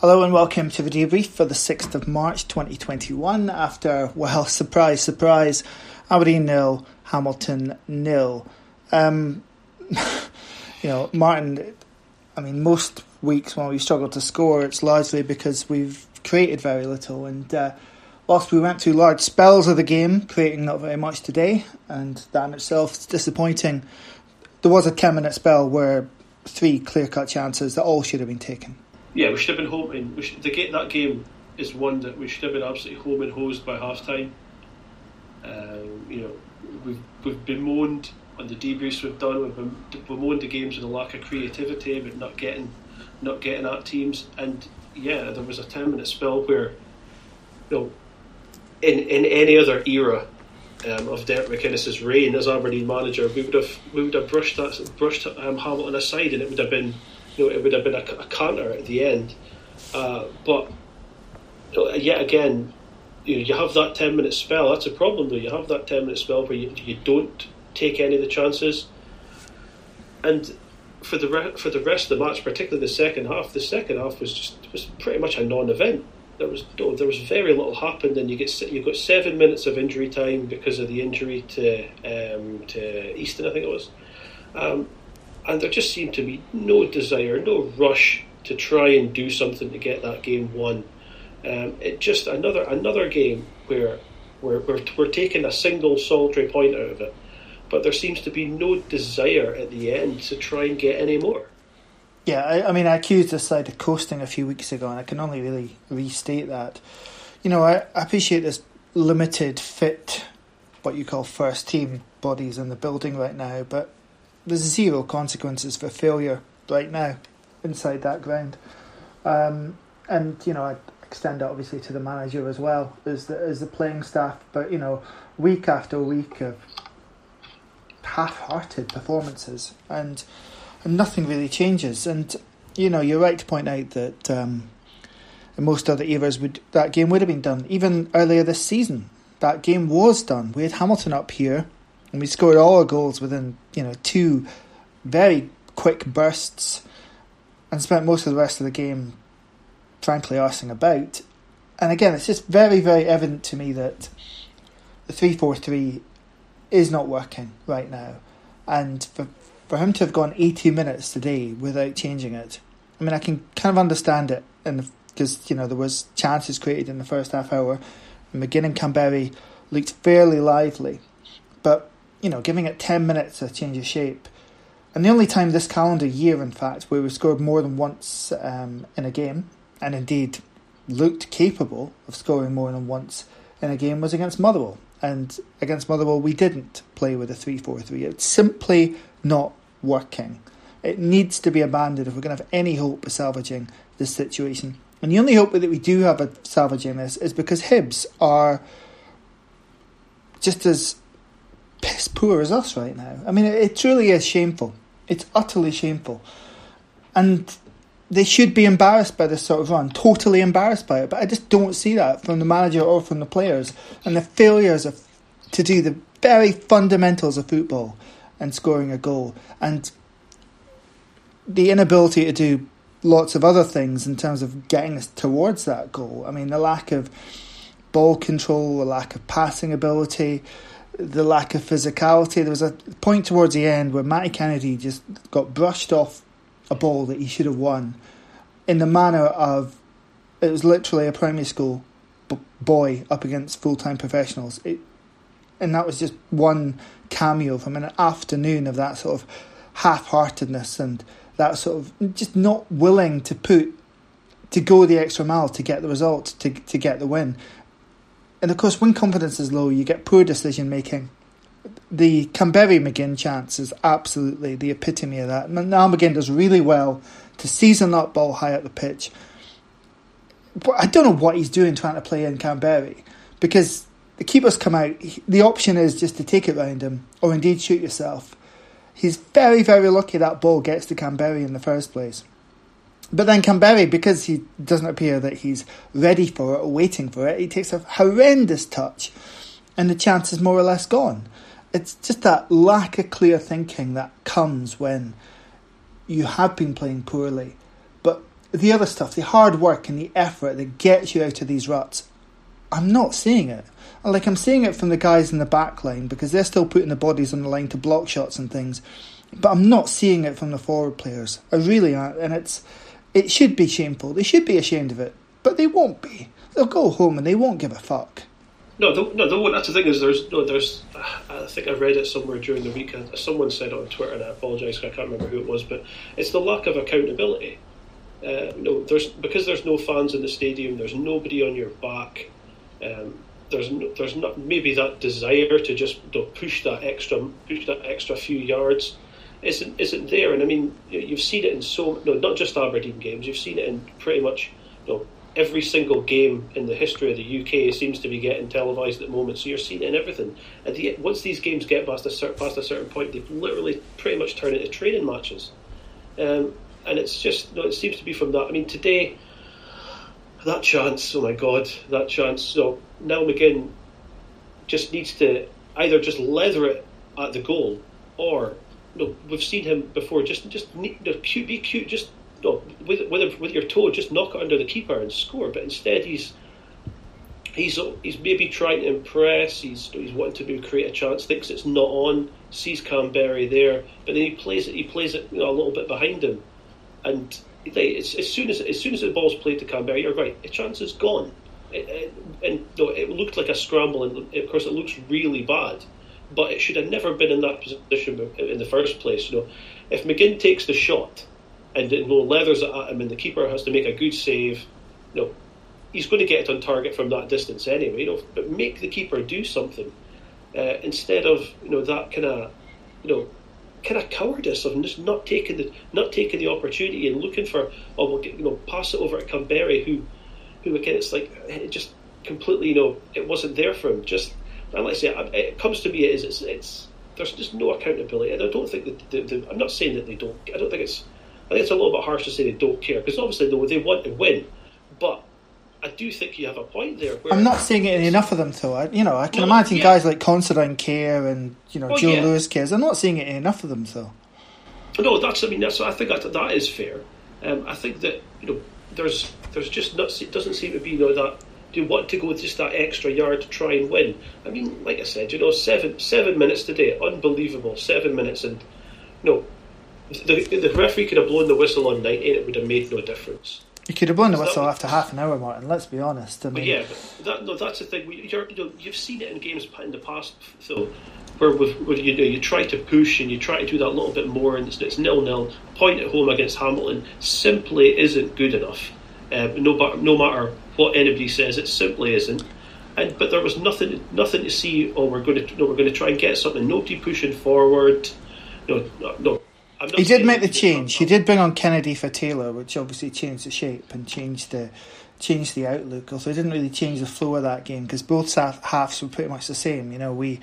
Hello and welcome to the debrief for the 6th of March 2021 after, well, surprise, surprise, Aberdeen nil, Hamilton nil. Um, you know, Martin, I mean, most weeks when we struggle to score, it's largely because we've created very little. And uh, whilst we went through large spells of the game, creating not very much today, and that in itself is disappointing, there was a 10 minute spell where three clear cut chances that all should have been taken yeah, we should have been home. we should, the get that game is one that we should have been absolutely home and hosed by half time. Um, you know, we've we've bemoaned on the debriefs we've done. We've been, bemoaned the games with a lack of creativity, but not getting not getting at teams. And yeah, there was a ten minute spell where, you know, in in any other era. Um, of Derek McInnes's reign as Aberdeen manager, we would have we would have brushed that brushed um, Hamilton aside, and it would have been you know, it would have been a, a counter at the end. Uh, but you know, yet again, you, know, you have that 10 minute spell. That's a problem, though. You have that 10 minute spell where you, you don't take any of the chances. And for the re- for the rest of the match, particularly the second half, the second half was just was pretty much a non-event. There was no, there was very little happened, and you get you got seven minutes of injury time because of the injury to um, to Easton, I think it was. Um, and there just seemed to be no desire, no rush to try and do something to get that game won. Um, it just another another game where we're, we're, we're taking a single solitary point out of it, but there seems to be no desire at the end to try and get any more. Yeah, I, I mean, I accused this side of coasting a few weeks ago, and I can only really restate that. You know, I, I appreciate this limited fit, what you call first team bodies in the building right now, but there's zero consequences for failure right now inside that ground. Um, and you know, I extend that obviously to the manager as well as the as the playing staff. But you know, week after week of half-hearted performances, and and nothing really changes. And you know, you're right to point out that um, in most other eras, would that game would have been done. Even earlier this season, that game was done. We had Hamilton up here and we scored all our goals within you know two very quick bursts, and spent most of the rest of the game, frankly, arsing about. And again, it's just very very evident to me that the three four three is not working right now, and for for him to have gone eighty minutes today without changing it, I mean, I can kind of understand it, and because you know there was chances created in the first half hour, McGinn and Kamberi looked fairly lively, but you know, giving it 10 minutes to change of shape. And the only time this calendar year, in fact, where we scored more than once um, in a game, and indeed looked capable of scoring more than once in a game, was against Motherwell. And against Motherwell, we didn't play with a 3 4 3. It's simply not working. It needs to be abandoned if we're going to have any hope of salvaging this situation. And the only hope that we do have of salvaging this is because Hibs are just as piss poor as us right now. I mean, it, it truly is shameful. It's utterly shameful. And they should be embarrassed by this sort of run, totally embarrassed by it. But I just don't see that from the manager or from the players. And the failures of, to do the very fundamentals of football and scoring a goal. And the inability to do lots of other things in terms of getting us towards that goal. I mean, the lack of ball control, the lack of passing ability, the lack of physicality. There was a point towards the end where Matty Kennedy just got brushed off a ball that he should have won in the manner of it was literally a primary school b- boy up against full time professionals. It, and that was just one cameo from an afternoon of that sort of half heartedness and that sort of just not willing to put to go the extra mile to get the result, to to get the win. And of course, when confidence is low, you get poor decision making. The Kamberi McGinn chance is absolutely the epitome of that. Now McGinn does really well to season that ball high up the pitch. But I don't know what he's doing trying to play in Kamberi because the keepers come out. The option is just to take it round him or indeed shoot yourself. He's very, very lucky that ball gets to Kamberi in the first place. But then Kamberi, because he doesn't appear that he's ready for it or waiting for it, he takes a horrendous touch and the chance is more or less gone. It's just that lack of clear thinking that comes when you have been playing poorly. But the other stuff, the hard work and the effort that gets you out of these ruts, I'm not seeing it. Like I'm seeing it from the guys in the back line because they're still putting the bodies on the line to block shots and things, but I'm not seeing it from the forward players. I really aren't, and it's it should be shameful. They should be ashamed of it, but they won't be. They'll go home and they won't give a fuck. No, no, no. That's the thing is, there's no, there's. I think I read it somewhere during the week. Someone said on Twitter, and I apologise, I can't remember who it was, but it's the lack of accountability. Uh, no, there's because there's no fans in the stadium. There's nobody on your back. Um, there's no, there's not maybe that desire to just push that extra push that extra few yards isn't isn't there. And I mean, you've seen it in so no, not just Aberdeen games. You've seen it in pretty much you know, every single game in the history of the UK seems to be getting televised at the moment. So you're seeing it in everything. And the, once these games get past a certain past a certain point, they literally pretty much turn into training matches. Um, and it's just no, it seems to be from that. I mean, today that chance, oh my god, that chance. So Niall McGinn just needs to either just leather it at the goal, or no, we've seen him before. Just just be cute, be cute. Just no, with with with your toe, just knock it under the keeper and score. But instead, he's he's he's maybe trying to impress. He's he's wanting to create a chance. Thinks it's not on. Sees Kamberi there, but then he plays it. He plays it you know, a little bit behind him, and they, as, as soon as as soon as the ball's played to Kamberi, you're right. The chance is gone. It, it, and no, it looked like a scramble, and of course it looks really bad. But it should have never been in that position in the first place. You know, if McGinn takes the shot and you know, leathers it at him, and the keeper has to make a good save, you know, he's going to get it on target from that distance anyway. You know, but make the keeper do something uh, instead of you know that kind of you know kind of cowardice of just not taking the not taking the opportunity and looking for oh we'll get, you know pass it over to Kamberi who who again it's like it just completely you know it wasn't there for him just and like I say it comes to me it is it's, it's there's just no accountability and I don't think that the, the, I'm not saying that they don't I don't think it's I think it's a little bit harsh to say they don't care because obviously they, they want to win but I do think you have a point there. I'm not seeing it enough of them, though. I, you know, I can imagine yeah. guys like Considine care and you know well, Joe yeah. Lewis cares. I'm not seeing it enough of them, though. No, that's. I mean, that's. I think that that is fair. Um, I think that you know, there's there's just not. It doesn't seem to be you know that. Do you want to go just that extra yard to try and win? I mean, like I said, you know, seven seven minutes today, unbelievable. Seven minutes, and you know, the the referee could have blown the whistle on ninety, and it would have made no difference. You could have blown the whistle after half an hour, Martin. Let's be honest. I mean, but yeah, but that, no, that's the thing. You're, you know, you've seen it in games in the past, so where, where you know you try to push and you try to do that a little bit more, and it's, it's nil nil. Point at home against Hamilton simply isn't good enough. Um, no, no matter what anybody says, it simply isn't. And but there was nothing, nothing to see. Oh, we're going to, no, we're going to try and get something. Nobody pushing forward. No, no, no he did make the change. He did bring on Kennedy for Taylor, which obviously changed the shape and changed the changed the outlook. Also, it didn't really change the flow of that game because both halves were pretty much the same. You know, we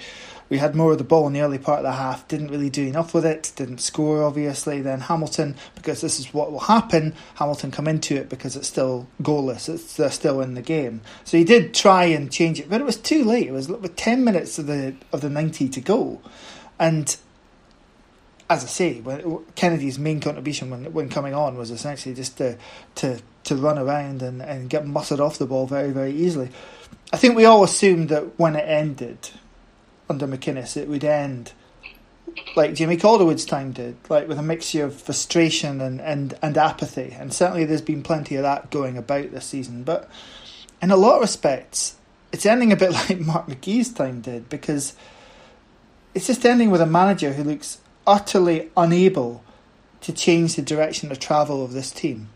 we had more of the ball in the early part of the half, didn't really do enough with it, didn't score obviously. Then Hamilton, because this is what will happen, Hamilton come into it because it's still goalless. It's they're still in the game. So he did try and change it, but it was too late. It was with ten minutes of the of the ninety to go, and as I say, Kennedy's main contribution when when coming on was essentially just to to, to run around and, and get mustered off the ball very very easily. I think we all assumed that when it ended under McInnes, it would end like Jimmy Calderwood's time did, like with a mixture of frustration and, and, and apathy. And certainly there's been plenty of that going about this season. But in a lot of respects, it's ending a bit like Mark McGee's time did because it's just ending with a manager who looks utterly unable to change the direction of travel of this team.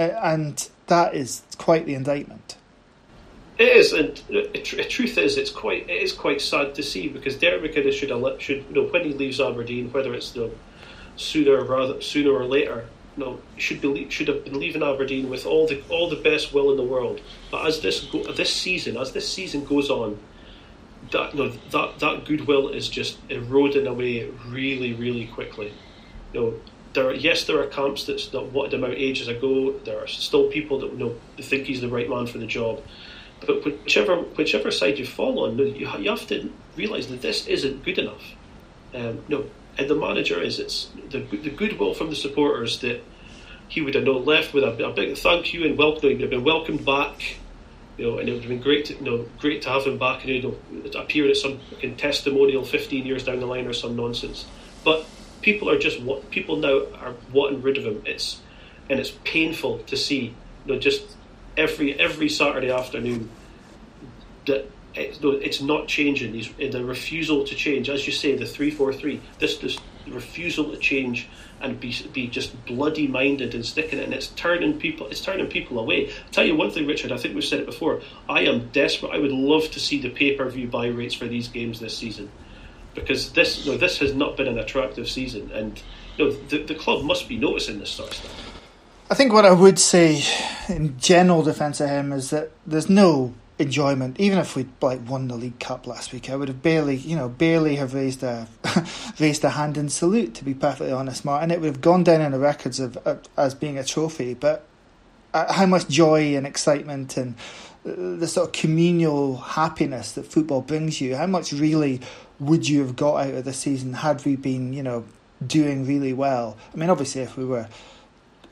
Uh, and that is quite the indictment. It is, and the truth is, it's quite it is quite sad to see because Derek McInnes should should you know when he leaves Aberdeen, whether it's the sooner rather sooner or later, you know, should be should have been leaving Aberdeen with all the all the best will in the world. But as this go, this season, as this season goes on, that you know, that that goodwill is just eroding away really, really quickly. You know, there yes, there are camps that, that wanted him out ages ago. There are still people that you know think he's the right man for the job. But whichever whichever side you fall on, you, you have to realise that this isn't good enough. Um, no, and the manager is it's the the goodwill from the supporters that he would have not left with a, a big thank you and welcome. He would have been welcomed back. You know, and it would have been great, to, you know, great to have him back and you know, appear at some in testimonial 15 years down the line or some nonsense. But people are just what people now are wanting rid of him. It's and it's painful to see. You know, just every every Saturday afternoon that it's, no, it's not changing. These the refusal to change, as you say, the three four three. This this refusal to change and be be just bloody minded and sticking it, and it's turning people it's turning people away. I'll tell you one thing, Richard. I think we've said it before. I am desperate. I would love to see the pay per view buy rates for these games this season, because this you know, this has not been an attractive season, and you know, the the club must be noticing this sort of stuff. I think what I would say in general defence of him is that there's no enjoyment. Even if we'd like won the League Cup last week, I would have barely, you know, barely have raised a raised a hand in salute. To be perfectly honest, Martin, it would have gone down in the records of as being a trophy. But uh, how much joy and excitement and uh, the sort of communal happiness that football brings you, how much really would you have got out of the season had we been, you know, doing really well? I mean, obviously, if we were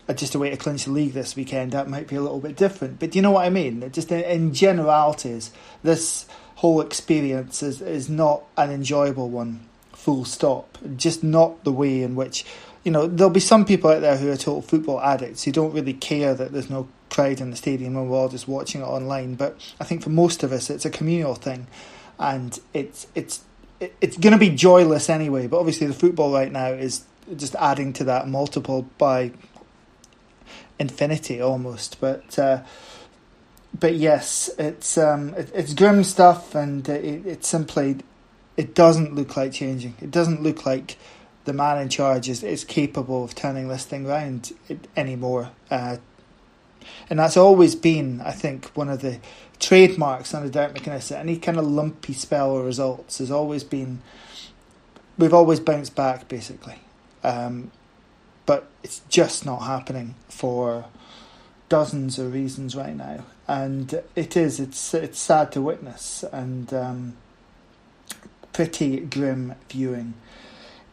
uh, just a way to clinch the league this weekend, that might be a little bit different. But do you know what I mean? Just in generalities, this whole experience is, is not an enjoyable one, full stop. Just not the way in which, you know, there'll be some people out there who are total football addicts who don't really care that there's no crowd in the stadium and we're all just watching it online. But I think for most of us, it's a communal thing. And it's, it's, it's going to be joyless anyway, but obviously the football right now is just adding to that multiple by infinity almost. But uh, but yes, it's um, it, it's grim stuff, and it, it simply it doesn't look like changing. It doesn't look like the man in charge is, is capable of turning this thing around anymore. Uh, and that's always been, I think, one of the trademarks under Derek McInnes. Any kind of lumpy spell or results has always been. We've always bounced back, basically. Um, but it's just not happening for dozens of reasons right now, and it is it's it's sad to witness and um, pretty grim viewing.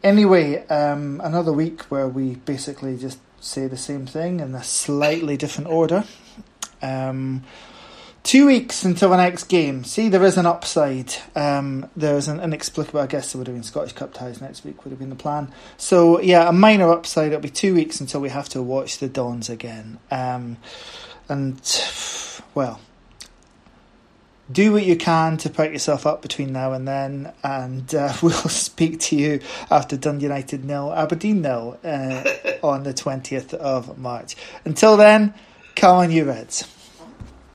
Anyway, um, another week where we basically just say the same thing in a slightly different order. Um, Two weeks until the next game. See, there is an upside. Um, there is an inexplicable. I guess there would have been Scottish Cup ties next week. Would have been the plan. So yeah, a minor upside. It'll be two weeks until we have to watch the Dons again. Um, and well, do what you can to pick yourself up between now and then, and uh, we'll speak to you after Dundee United nil, Aberdeen nil uh, on the twentieth of March. Until then, come on, you Reds.